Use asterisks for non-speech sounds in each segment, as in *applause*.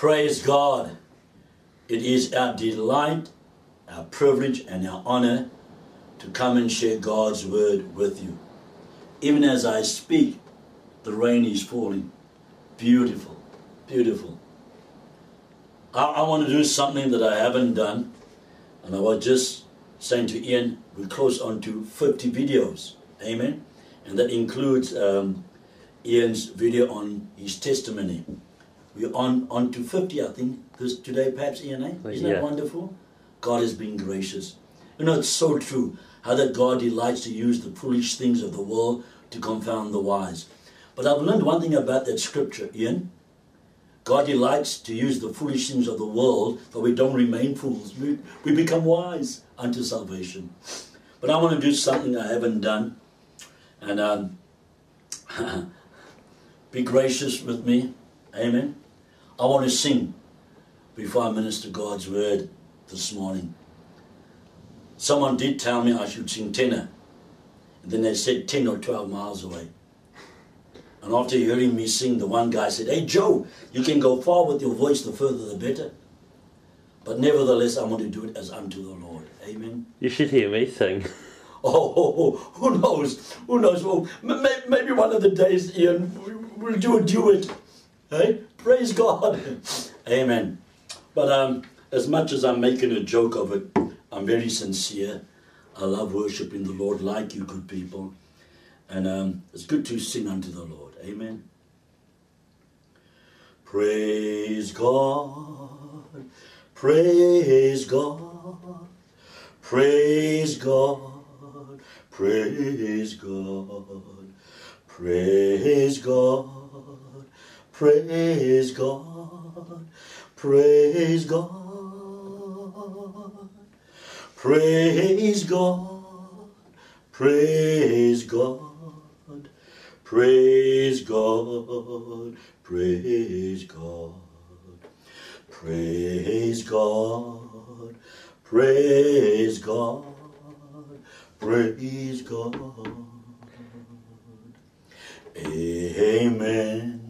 Praise God. It is our delight, our privilege, and our honor to come and share God's word with you. Even as I speak, the rain is falling. Beautiful, beautiful. I, I want to do something that I haven't done, and I was just saying to Ian, we're close on to 50 videos. Amen. And that includes um, Ian's video on his testimony. We're on, on to 50, I think, this today, perhaps, Ian, eh? Isn't Yeah. that wonderful? God has been gracious. You know, it's so true how that God delights to use the foolish things of the world to confound the wise. But I've learned one thing about that scripture, Ian. God delights to use the foolish things of the world, but we don't remain fools. We, we become wise unto salvation. But I want to do something I haven't done. And um, *laughs* be gracious with me. Amen. I want to sing before I minister God's word this morning. Someone did tell me I should sing tenor. And then they said 10 or 12 miles away. And after hearing me sing, the one guy said, Hey Joe, you can go far with your voice, the further the better. But nevertheless, I want to do it as unto the Lord. Amen. You should hear me sing. *laughs* Oh, who knows? Who knows? Well, maybe one of the days, Ian, we'll do a duet. Hey, praise God. Amen. But um, as much as I'm making a joke of it, I'm very sincere. I love worshiping the Lord like you good people. And um, it's good to sing unto the Lord. Amen. Praise God. Praise God. Praise God. Praise God. Praise God. Praise God. Praise God. Praise God. Praise God. Praise God. Praise God. Praise God. Praise God. Praise God. Amen.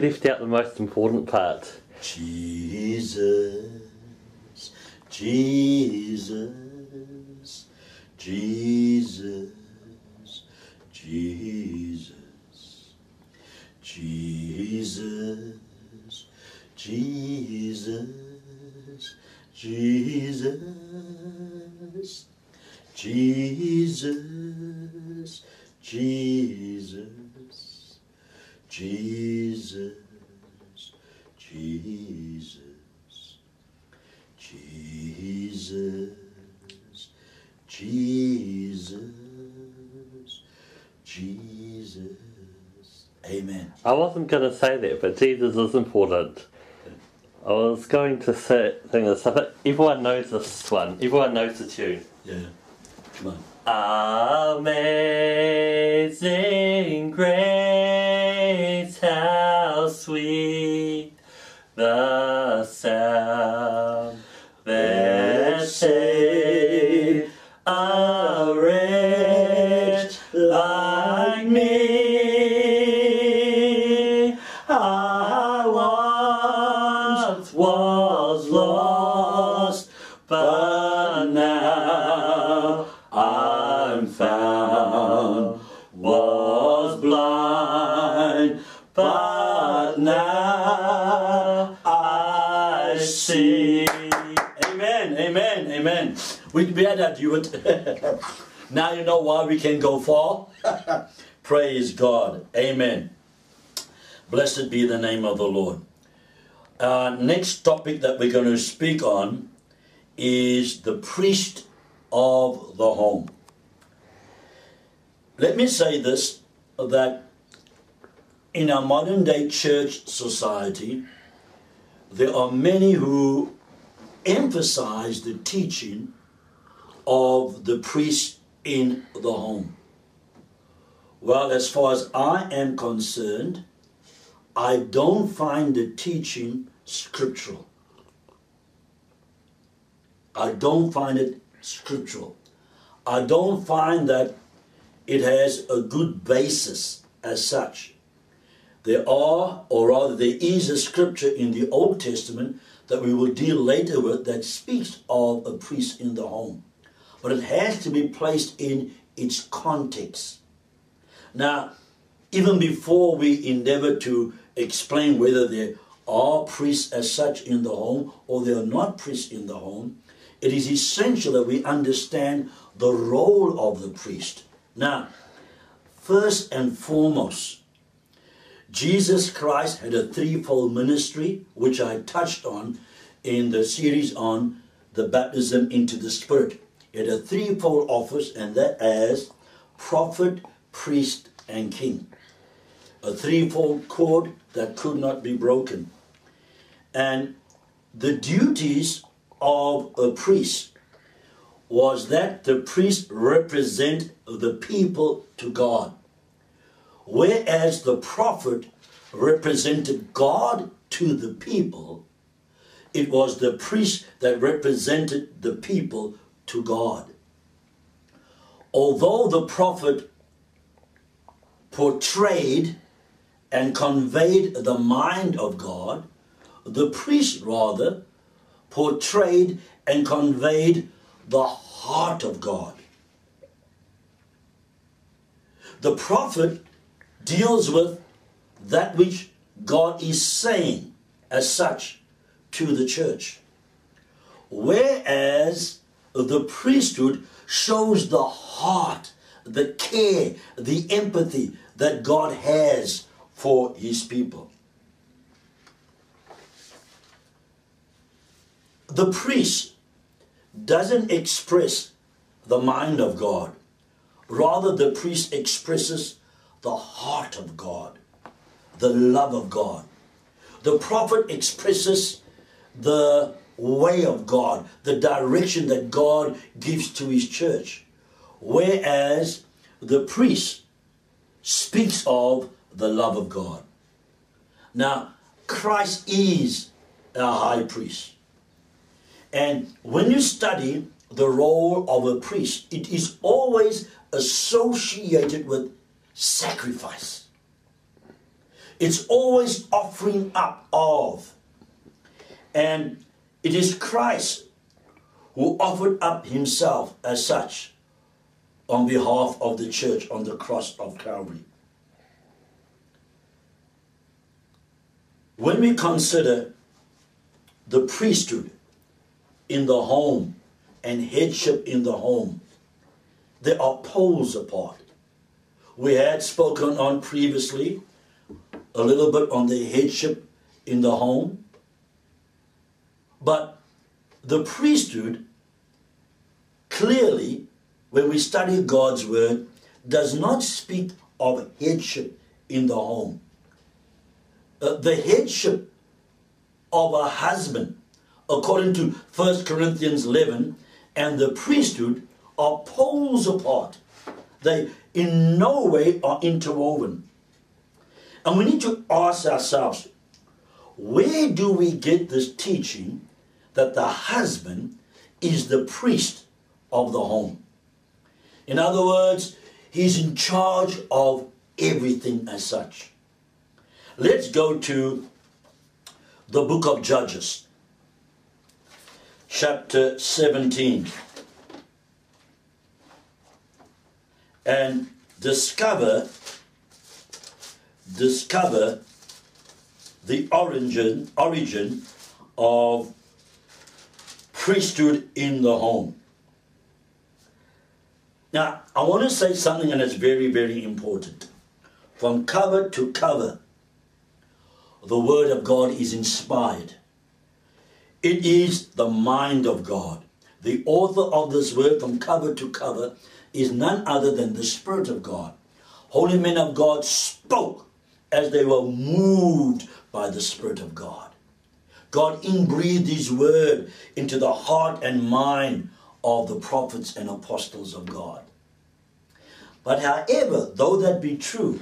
left out the most important part. Jesus, Jesus, Jesus, Jesus, Jesus, Jesus, Jesus, Jesus, Jesus, Jesus, Jesus, Jesus, Jesus. Amen. I wasn't going to say that, but Jesus is important. I was going to say, sing this. I think everyone knows this one. Everyone knows the tune. Yeah. Come on. Amazing grace, how sweet the sound that saved a wretch like me. I once was lost, but now I'm found. Was blind, but amen. We, had that duet. *laughs* now you know why we can go far. *laughs* Praise God. Amen. Blessed be the name of the Lord. Our next topic that we're going to speak on is the priest of the home. Let me say this that in our modern day church society, there are many who emphasize the teaching of the priest in the home. Well, as far as I am concerned, I don't find the teaching scriptural. I don't find it scriptural. I don't find that it has a good basis as such. There are, or rather, there is a scripture in the Old Testament that we will deal later with that speaks of a priest in the home. But it has to be placed in its context. Now, even before we endeavor to explain whether there are priests as such in the home or there are not priests in the home, it is essential that we understand the role of the priest. Now, first and foremost, Jesus Christ had a threefold ministry, which I touched on in the series on the baptism into the Spirit. He had a threefold office, and that as prophet, priest, and king. A threefold cord that could not be broken. And the duties of a priest was that the priest represent the people to God, whereas the prophet represented God to the people. It was the priest that represented the people to God. Although the prophet portrayed and conveyed the mind of God, the priest rather portrayed and conveyed the heart of God. The prophet deals with that which God is saying as such to the church. Whereas the priesthood shows the heart, the care, the empathy that God has for his people. The priest doesn't express the mind of God. Rather, the priest expresses the heart of God, the love of God. The prophet expresses the way of God, the direction that God gives to his church. Whereas the priest speaks of the love of God. Now, Christ is our high priest. And when you study the role of a priest, it is always associated with sacrifice. It's always offering up of. And it is Christ who offered up himself as such on behalf of the church on the cross of Calvary. When we consider the priesthood in the home and headship in the home, they are poles apart. We had spoken on previously a little bit on the headship in the home, but the priesthood clearly, when we study God's word, does not speak of headship in the home. Uh, the headship of a husband according to 1 Corinthians 11, and the priesthood are poles apart. They in no way are interwoven. And we need to ask ourselves, where do we get this teaching that the husband is the priest of the home? In other words, he's in charge of everything as such. Let's go to the book of Judges chapter 17 and discover discover the origin origin of priesthood in the home. Now i want to say something and it's very very important. From cover to cover the word of god is inspired. It is the mind of God. the author of this word from cover to cover is none other than the Spirit of God. Holy men of God spoke as they were moved by the Spirit of God. God inbreathed His word into the heart and mind of the prophets and apostles of God. But however, though that be true,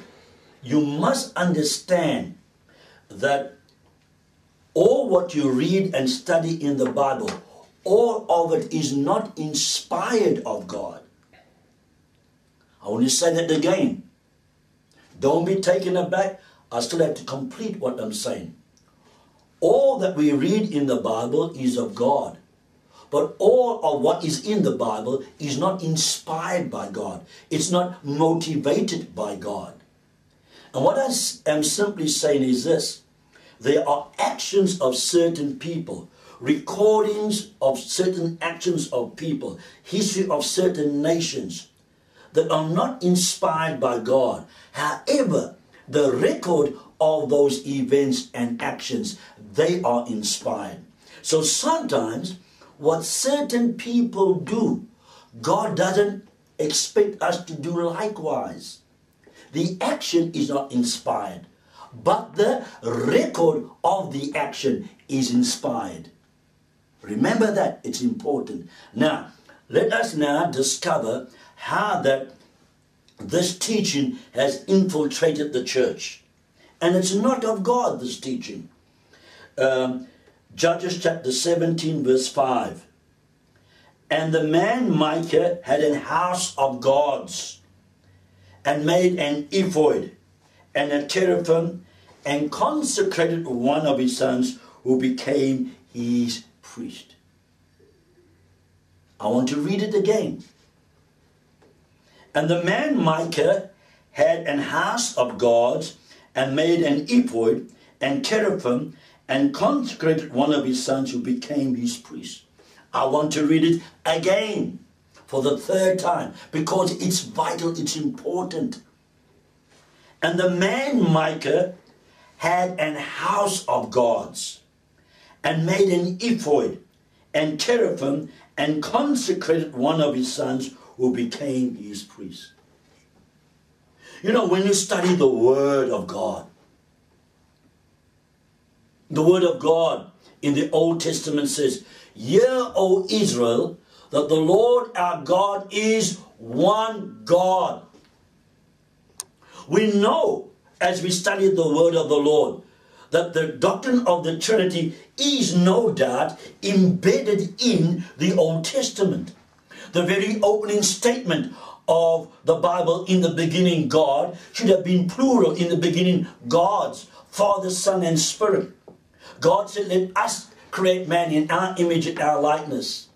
you must understand that all what you read and study in the Bible, all of it is not inspired of God. I only said it again. Don't be taken aback. I still have to complete what I'm saying. All that we read in the Bible is of God. But all of what is in the Bible is not inspired by God. It's not motivated by God. And what I am simply saying is this there are actions of certain people, recordings of certain actions of people, history of certain nations that are not inspired by God. However, the record of those events and actions, they are inspired. So sometimes what certain people do, God doesn't expect us to do likewise. The action is not inspired but the record of the action is inspired. Remember that, it's important. Now, let us now discover how that this teaching has infiltrated the church. And it's not of God, this teaching. Um, Judges chapter 17, verse 5. And the man Micah had an house of gods and made an ephod and a teraphim and consecrated one of his sons who became his priest. I want to read it again. And the man Micah had an house of gods and made an ephod and teraphim and consecrated one of his sons who became his priest. I want to read it again for the third time because it's vital, it's important. And the man Micah had an house of gods and made an ephod and teraphim and consecrated one of his sons who became his priest. You know, when you study the Word of God, the Word of God in the Old Testament says, Hear, O Israel, that the Lord our God is one God. We know as we study the word of the Lord that the doctrine of the Trinity is no doubt embedded in the Old Testament. The very opening statement of the Bible in the beginning, God, should have been plural in the beginning, gods, Father, Son, and Spirit. God said, Let us create man in our image and our likeness.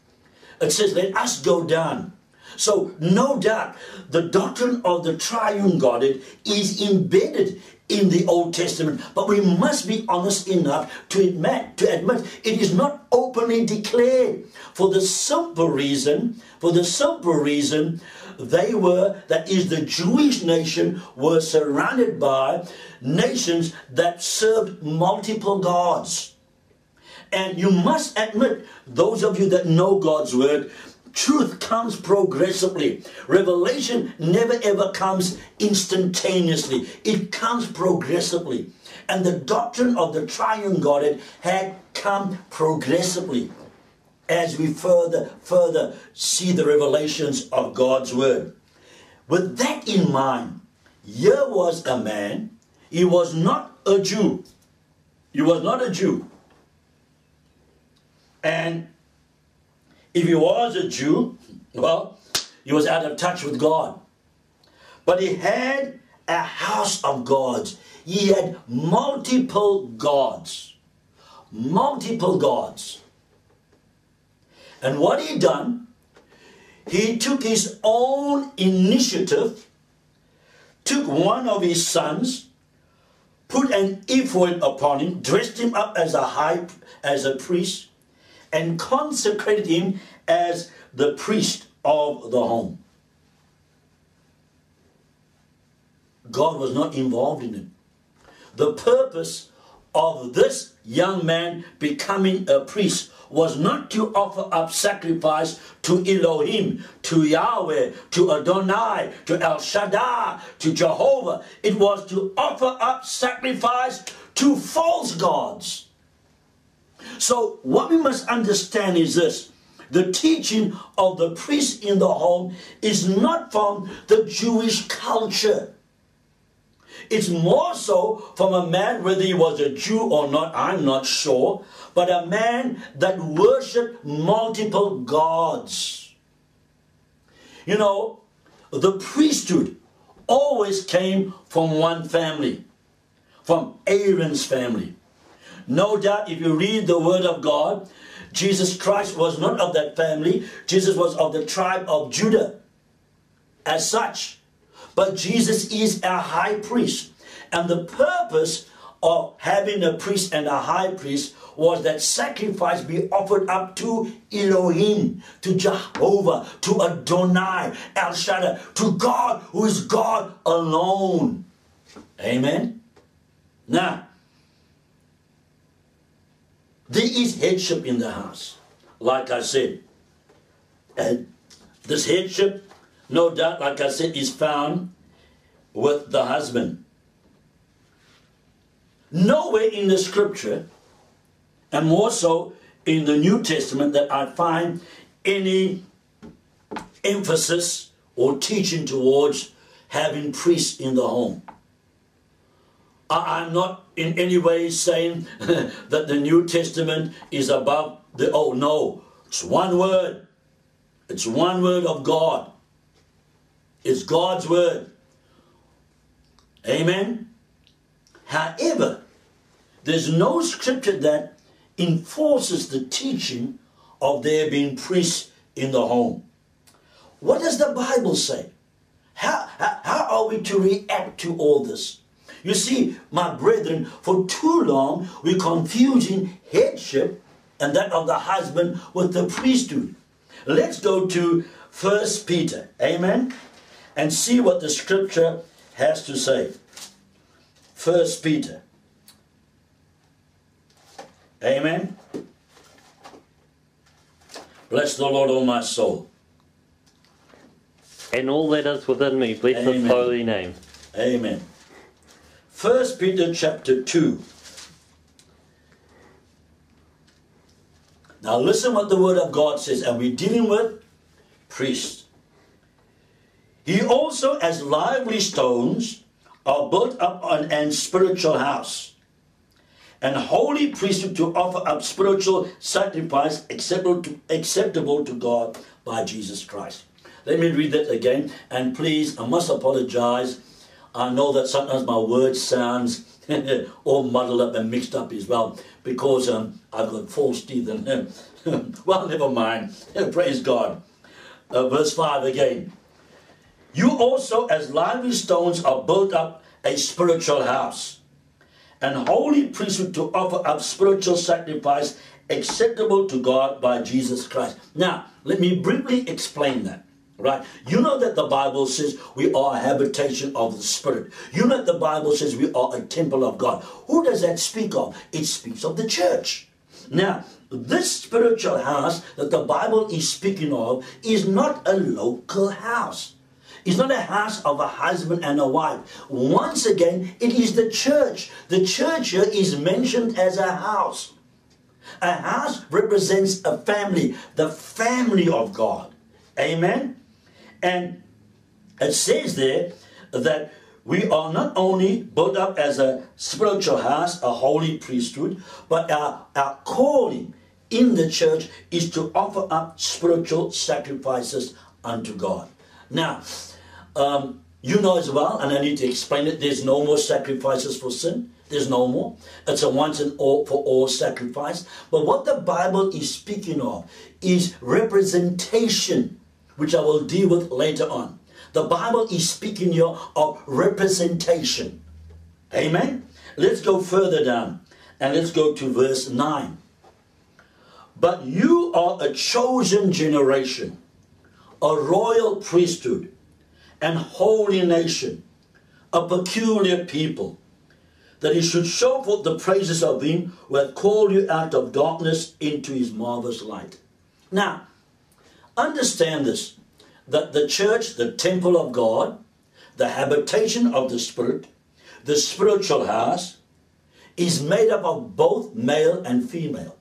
It says, Let us go down. So, no doubt, the doctrine of the triune Godhead is embedded in the Old Testament, but we must be honest enough to admit, to admit it is not openly declared for the simple reason, for the simple reason they were, that is, the Jewish nation were surrounded by nations that served multiple gods. And you must admit, those of you that know God's word, truth comes progressively. Revelation never ever comes instantaneously, it comes progressively. And the doctrine of the triune Godhead had come progressively as we further further see the revelations of God's word. With that in mind, here was a man, he was not a Jew. He was not a Jew. And if he was a Jew, well, he was out of touch with God. But he had a house of gods. He had multiple gods. Multiple gods. And what he done, he took his own initiative, took one of his sons, put an ephod upon him, dressed him up as a high as a priest, and consecrated him as the priest of the home. God was not involved in it. The purpose of this young man becoming a priest was not to offer up sacrifice to Elohim, to Yahweh, to Adonai, to El Shaddai, to Jehovah. It was to offer up sacrifice to false gods. So, what we must understand is this the teaching of the priest in the home is not from the Jewish culture. It's more so from a man, whether he was a Jew or not, I'm not sure, but a man that worshiped multiple gods. You know, the priesthood always came from one family, from Aaron's family. No doubt, if you read the Word of God, Jesus Christ was not of that family, Jesus was of the tribe of Judah. As such, but Jesus is a high priest. And the purpose of having a priest and a high priest was that sacrifice be offered up to Elohim, to Jehovah, to Adonai, El Shaddai, to God who is God alone. Amen. Now, there is headship in the house, like I said. And this headship no doubt, like I said, is found with the husband. Nowhere in the scripture, and more so in the New Testament, that I find any emphasis or teaching towards having priests in the home. I'm not in any way saying *laughs* that the New Testament is above the old. No, it's one word. It's one word of God. It's God's word. Amen. However, there's no scripture that enforces the teaching of there being priests in the home. What does the Bible say? How, how, how are we to react to all this? You see, my brethren, for too long we're confusing headship and that of the husband with the priesthood. Let's go to First Peter. Amen and see what the scripture has to say. First Peter. Amen. Bless the Lord, O my soul. And all that is within me, bless Amen. his holy name. Amen. First Peter chapter 2. Now listen what the word of God says, and we're dealing with priests. He also, as lively stones, are built up on an spiritual house, and holy priesthood to offer up spiritual sacrifice acceptable to, acceptable to God by Jesus Christ. Let me read that again, and please, I must apologize. I know that sometimes my words sounds *laughs* all muddled up and mixed up as well because um, I've got false teeth. And *laughs* well, never mind. *laughs* Praise God. Uh, verse five again. You also, as lively stones, are built up a spiritual house, and holy priesthood to offer up spiritual sacrifice acceptable to God by Jesus Christ. Now, let me briefly explain that. Right? You know that the Bible says we are a habitation of the Spirit. You know that the Bible says we are a temple of God. Who does that speak of? It speaks of the church. Now, this spiritual house that the Bible is speaking of is not a local house. It's not a house of a husband and a wife. Once again, it is the church. The church here is mentioned as a house. A house represents a family, the family of God. Amen? And it says there that we are not only built up as a spiritual house, a holy priesthood, but our, our calling in the church is to offer up spiritual sacrifices unto God. Now, um, you know as well, and I need to explain it, there's no more sacrifices for sin. There's no more. It's a once and all for all sacrifice. But what the Bible is speaking of is representation, which I will deal with later on. The Bible is speaking here of representation. Amen? Let's go further down and let's go to verse 9. But you are a chosen generation, a royal priesthood and holy nation, a peculiar people, that he should show forth the praises of him who hath called you out of darkness into his marvelous light. Now, understand this that the church, the temple of God, the habitation of the Spirit, the spiritual house, is made up of both male and female.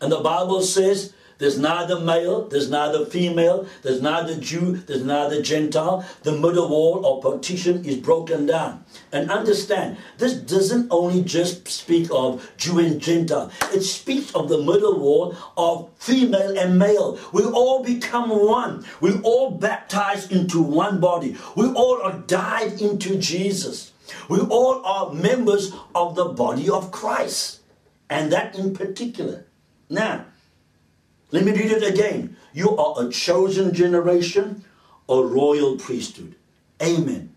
And the Bible says there's neither male, there's neither female, there's neither Jew, there's neither Gentile. The middle wall or partition is broken down. And understand, this doesn't only just speak of Jew and Gentile, it speaks of the middle wall of female and male. We all become one. We all baptized into one body. We all are died into Jesus. We all are members of the body of Christ. And that in particular. Now, let me read it again. You are a chosen generation, a royal priesthood. Amen.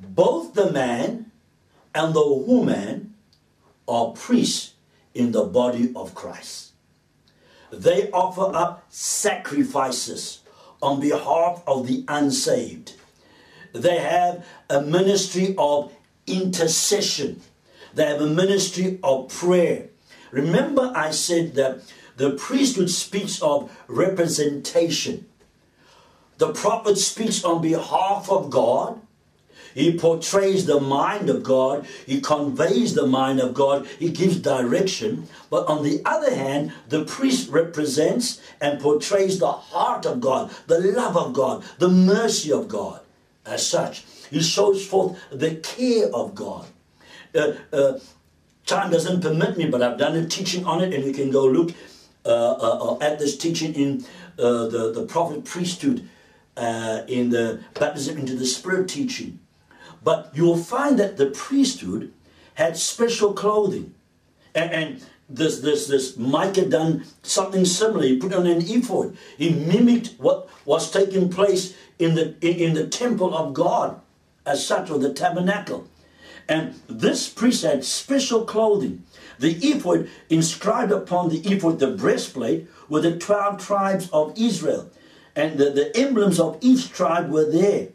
Both the man and the woman are priests in the body of Christ. They offer up sacrifices on behalf of the unsaved. They have a ministry of intercession. They have a ministry of prayer. Remember, I said that the priesthood speaks of representation. The prophet speaks on behalf of God. He portrays the mind of God. He conveys the mind of God. He gives direction. But on the other hand, the priest represents and portrays the heart of God, the love of God, the mercy of God. As such, he shows forth the care of God. Uh, uh, time doesn't permit me, but I've done a teaching on it, and you can go look Uh, uh, uh, at this teaching in the, the prophet priesthood, in the baptism into the spirit teaching. But you'll find that the priesthood had special clothing. And, and this, this, this Micah done something similar. He put on an ephod. He mimicked what was taking place in the, in, in the temple of God, as such, or the tabernacle. And this priest had special clothing. The ephod inscribed upon the ephod the breastplate were the 12 tribes of Israel. And the, the emblems of each tribe were there.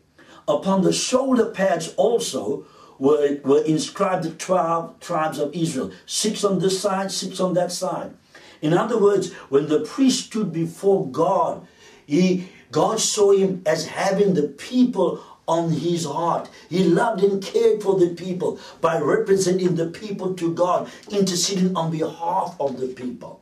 Upon the shoulder pads also were, were inscribed the 12 tribes of Israel. Six on this side, six on that side. In other words, when the priest stood before God, he, God saw him as having the people on his heart. He loved and cared for the people by representing the people to God, interceding on behalf of the people.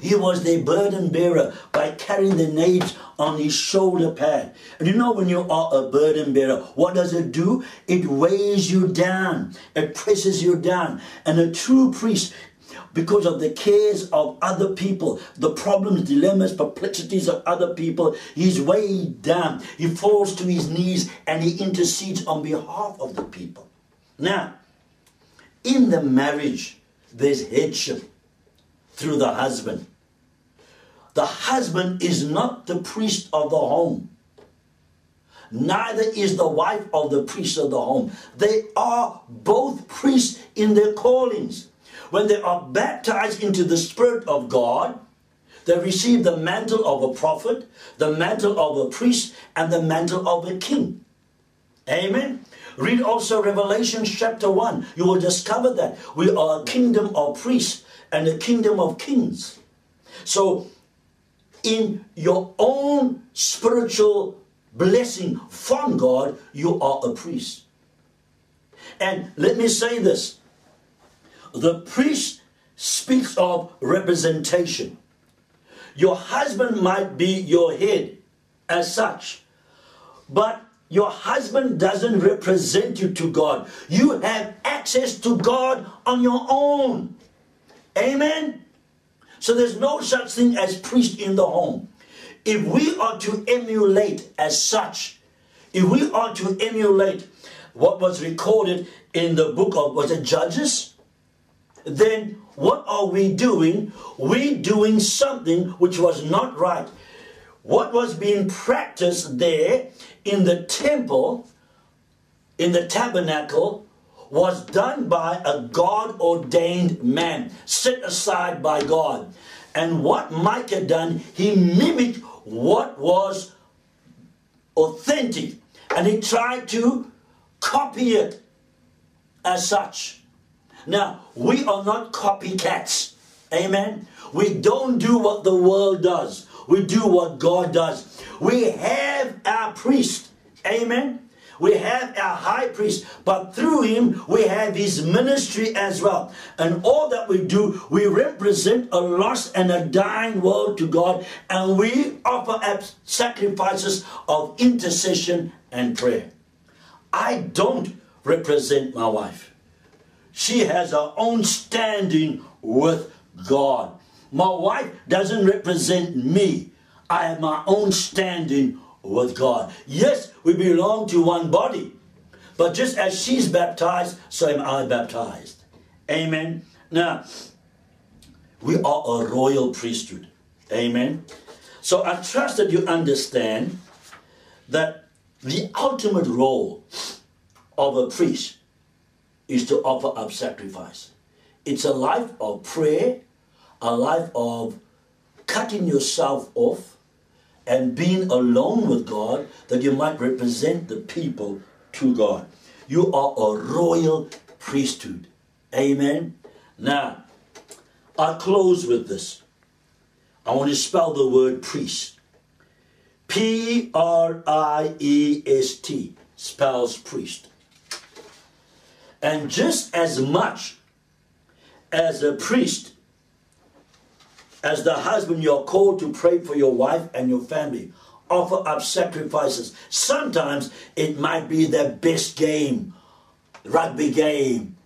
He was their burden bearer by carrying the names on his shoulder pad. And you know, when you are a burden bearer, what does it do? It weighs you down, it presses you down. And a true priest because of the cares of other people, the problems, dilemmas, perplexities of other people. He's weighed down. He falls to his knees and he intercedes on behalf of the people. Now, in the marriage, there's headship through the husband. The husband is not the priest of the home. Neither is the wife of the priest of the home. They are both priests in their callings when they are baptized into the Spirit of God, they receive the mantle of a prophet, the mantle of a priest, and the mantle of a king. Amen. Read also Revelation chapter 1. You will discover that we are a kingdom of priests and a kingdom of kings. So, in your own spiritual blessing from God, you are a priest. And let me say this the priest speaks of representation. Your husband might be your head as such, but your husband doesn't represent you to God. You have access to God on your own. Amen? So there's no such thing as priest in the home. If we are to emulate as such, if we are to emulate what was recorded in the book of, was it Judges? Then what are we doing? We're doing something which was not right. What was being practiced there in the temple, in the tabernacle, was done by a God ordained man, set aside by God. And what Micah done, he mimicked what was authentic and he tried to copy it as such. Now, we are not copycats. Amen. We don't do what the world does. We do what God does. We have our priest. Amen. We have our high priest, but through him we have his ministry as well. And all that we do, we represent a lost and a dying world to God, and we offer up sacrifices of intercession and prayer. I don't represent my wife. She has her own standing with God. My wife doesn't represent me. I have my own standing with God. Yes, we belong to one body. But just as she's baptized, so am I baptized. Amen. Now, we are a royal priesthood. Amen. So I trust that you understand that the ultimate role of a priest is to offer up sacrifice. It's a life of prayer, a life of cutting yourself off and being alone with God that you might represent the people to God. You are a royal priesthood. Amen. Now, I close with this. I want to spell the word priest. P R I E S T spells priest. And just as much as a priest, as the husband, you're called to pray for your wife and your family. Offer up sacrifices. Sometimes it might be their best game, rugby game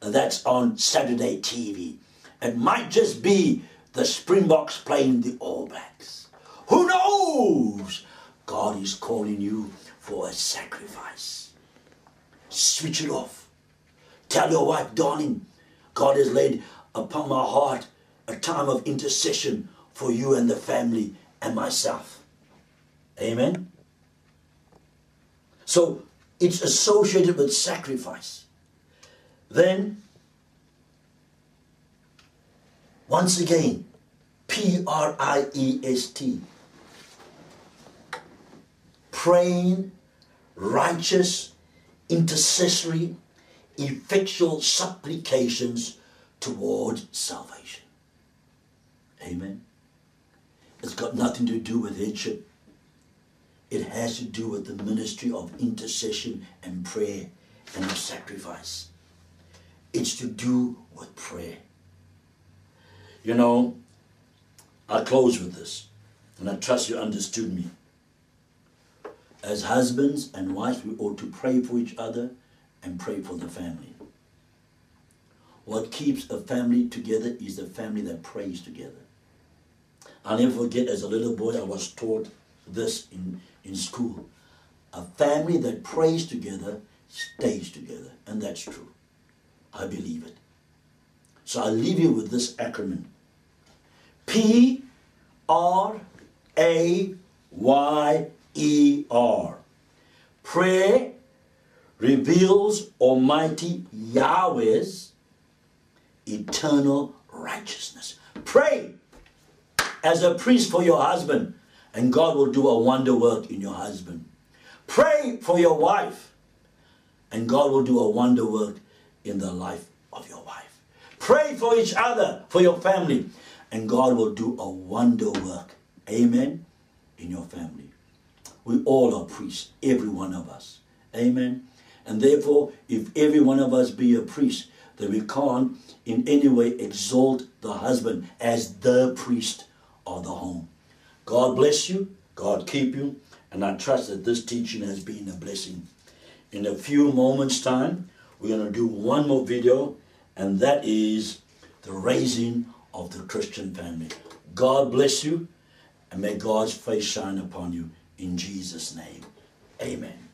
that's on Saturday TV. It might just be the Springboks playing the All Blacks. Who knows? God is calling you for a sacrifice. Switch it off. Tell your wife, darling, God has laid upon my heart a time of intercession for you and the family and myself. Amen. So it's associated with sacrifice. Then, once again, P R I E S T. Praying, righteous, intercessory, effectual supplications toward salvation. Amen. It's got nothing to do with headship. It has to do with the ministry of intercession and prayer and of sacrifice. It's to do with prayer. You know, I close with this, and I trust you understood me. As husbands and wives, we ought to pray for each other and pray for the family. What keeps a family together is the family that prays together. I'll never forget as a little boy, I was taught this in, in school. A family that prays together stays together. And that's true. I believe it. So I'll leave you with this acronym P R A Y E R. Prayer reveals Almighty Yahweh's eternal righteousness. Pray as a priest for your husband, and God will do a wonder work in your husband. Pray for your wife, and God will do a wonder work in the life of your wife. Pray for each other, for your family, and God will do a wonder work. Amen. In your family. We all are priests, every one of us. Amen. And therefore, if every one of us be a priest, then we can't in any way exalt the husband as the priest of the home. God bless you. God keep you. And I trust that this teaching has been a blessing. In a few moments' time, we're going to do one more video, and that is the raising of the Christian family. God bless you, and may God's face shine upon you in Jesus' name. Amen.